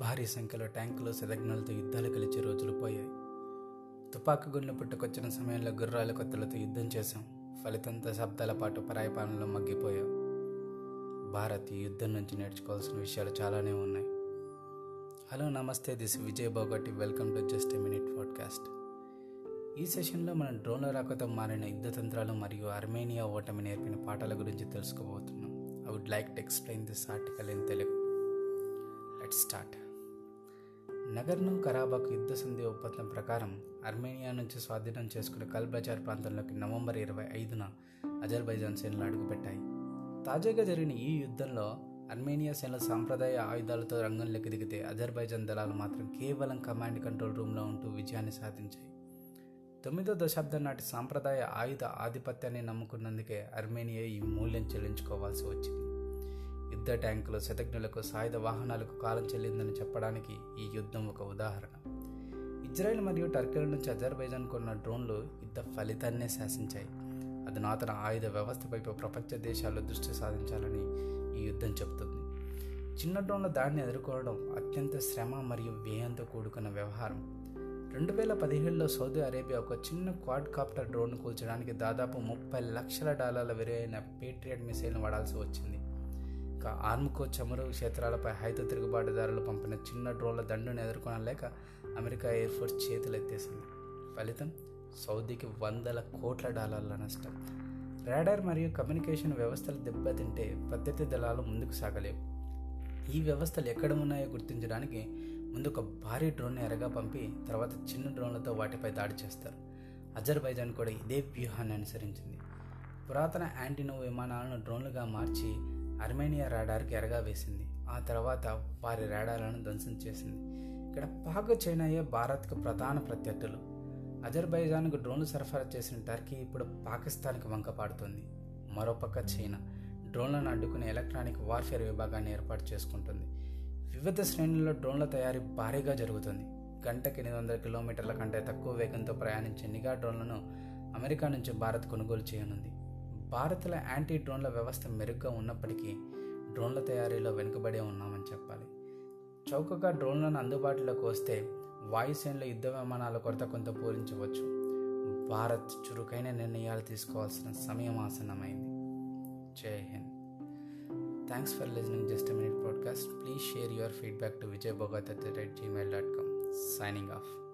భారీ సంఖ్యలో ట్యాంకులు శతజ్ఞాలతో యుద్ధాలు గెలిచే రోజులు పోయాయి. తుపాకు గుండె పుట్టుకొచ్చిన సమయంలో గుర్రాల కొత్తలతో యుద్ధం చేశాం. ఫలితం దశాబ్దాల పాటు పరాయి పాలనలో మగ్గిపోయాం. భారత్ ఈ యుద్ధం నుంచి నేర్చుకోవాల్సిన విషయాలు చాలానే ఉన్నాయి. హలో నమస్తే this Vijay Bogatti. Welcome to just a minute podcast. ఈ సెషన్లో మనం డ్రోన్ల రాకతో మారిన యుద్ధ తంత్రాలు మరియు అర్మేనియా ఓటమి నేర్పిన పాఠాల గురించి తెలుసుకోబోతున్నాం. I would like to explain this article in Telugu. Let start. Nagorno Karabakh యుద్ధ సంధి ఒప్పందం ప్రకారం అర్మేనియా నుంచి స్వాధీనం చేసుకున్న కల్బజార్ ప్రాంతంలోకి నవంబర్ ఇరవై ఐదున అజర్బైజాన్ సేనలు అడుగుపెట్టాయి. తాజాగా జరిగిన ఈ యుద్ధంలో అర్మేనియా సేనలు సాంప్రదాయ ఆయుధాలతో రంగంలోకి దిగితే అజర్బైజాన్ దళాలు మాత్రం కేవలం కమాండ్ కంట్రోల్ రూమ్లో ఉంటూ విజయాన్ని సాధించాయి. తొమ్మిదో దశాబ్దం నాటి సాంప్రదాయ ఆయుధ ఆధిపత్యాన్ని నమ్ముకున్నందుకే అర్మేనియా ఈ మూల్యం చెల్లించుకోవాల్సి వచ్చింది. యుద్ధ ట్యాంకులు శతజ్ఞులకు సాయుధ వాహనాలకు కాలం చెల్లిందని చెప్పడానికి ఈ యుద్ధం ఒక ఉదాహరణ. ఇజ్రాయెల్ మరియు టర్కీల నుంచి అజర్బైజాన్ కొన్న డ్రోన్లు యుద్ధ ఫలితాన్నే శాసించాయి. అధునాతన ఆయుధ వ్యవస్థపై ప్రపంచ దేశాలు దృష్టి సాధించాలని ఈ యుద్ధం చెబుతుంది. చిన్న డ్రోన్ల దాడిని ఎదుర్కోవడం అత్యంత శ్రమ మరియు వ్యయంతో కూడుకున్న వ్యవహారం. రెండు వేల పదిహేడులో సౌదీ అరేబియా ఒక చిన్న క్వాడ్ కాప్టర్ డ్రోన్ కూల్చడానికి దాదాపు ముప్పై లక్షల డాలర్ల విలువైన పేట్రియట్ మిసైల్ను వాడాల్సి వచ్చింది. ఆర్మ్కో చమురు క్షేత్రాలపై హైత తిరుగుబాటుదారులు పంపిన చిన్న డ్రోన్ల దండుని ఎదుర్కొనలేక అమెరికా ఎయిర్ ఫోర్స్ చేతులెత్తేసింది ఫలితం సౌదీకి వందల కోట్ల డాలర్ల నష్టం. రాడార్ మరియు కమ్యూనికేషన్ వ్యవస్థలు దెబ్బతింటే ప్రత్యర్థి దళాలు ముందుకు సాగలేవు. ఈ వ్యవస్థలు ఎక్కడ ఉన్నాయో గుర్తించడానికి ముందు ఒక భారీ డ్రోన్ ఎరగా పంపి తర్వాత చిన్న డ్రోన్లతో వాటిపై దాడి చేస్తారు. అజర్బైజాన్ కూడా ఇదే వ్యూహాన్ని అనుసరించింది. పురాతన యాంటీనో విమానాలను డ్రోన్లుగా మార్చి అర్మేనియా రాడార్కి ఎరగా వేసింది. ఆ తర్వాత వారి రాడార్లను ధ్వంసం చేసింది. ఇక్కడ పాక్ చైనాయే భారత్కు ప్రధాన ప్రత్యర్థులు. అజర్బైజాన్కు డ్రోన్లు సరఫరా చేసిన టర్కీ ఇప్పుడు పాకిస్తాన్కి వంకపాడుతుంది మరోపక్క చైనా. డ్రోన్లను అడ్డుకునే ఎలక్ట్రానిక్ వార్ఫేర్ విభాగాన్ని ఏర్పాటు చేసుకుంటుంది. వివిధ శ్రేణుల్లో డ్రోన్ల తయారీ భారీగా జరుగుతుంది. గంటకి ఎనిమిది వందల కిలోమీటర్ల కంటే తక్కువ వేగంతో ప్రయాణించే నిఘా డ్రోన్లను అమెరికా నుంచి భారత్ కొనుగోలు చేయనుంది. భారత్లో యాంటీ డ్రోన్ల వ్యవస్థ మెరుగ్గా ఉన్నప్పటికీ డ్రోన్ల తయారీలో వెనుకబడే ఉన్నామని చెప్పాలి. చౌకగా డ్రోన్లను అందుబాటులోకి వస్తే వాయుసేనలో యుద్ధ విమానాల కొరత కొంత పూరించవచ్చు. భారత్ చురుకైన నిర్ణయాలు తీసుకోవాల్సిన సమయం ఆసన్నమైంది. Jai Hind. Thanks for listening just minute podcast. Please share your feedback to Vijay Bogat at the rate Gmail dot com. Signing off.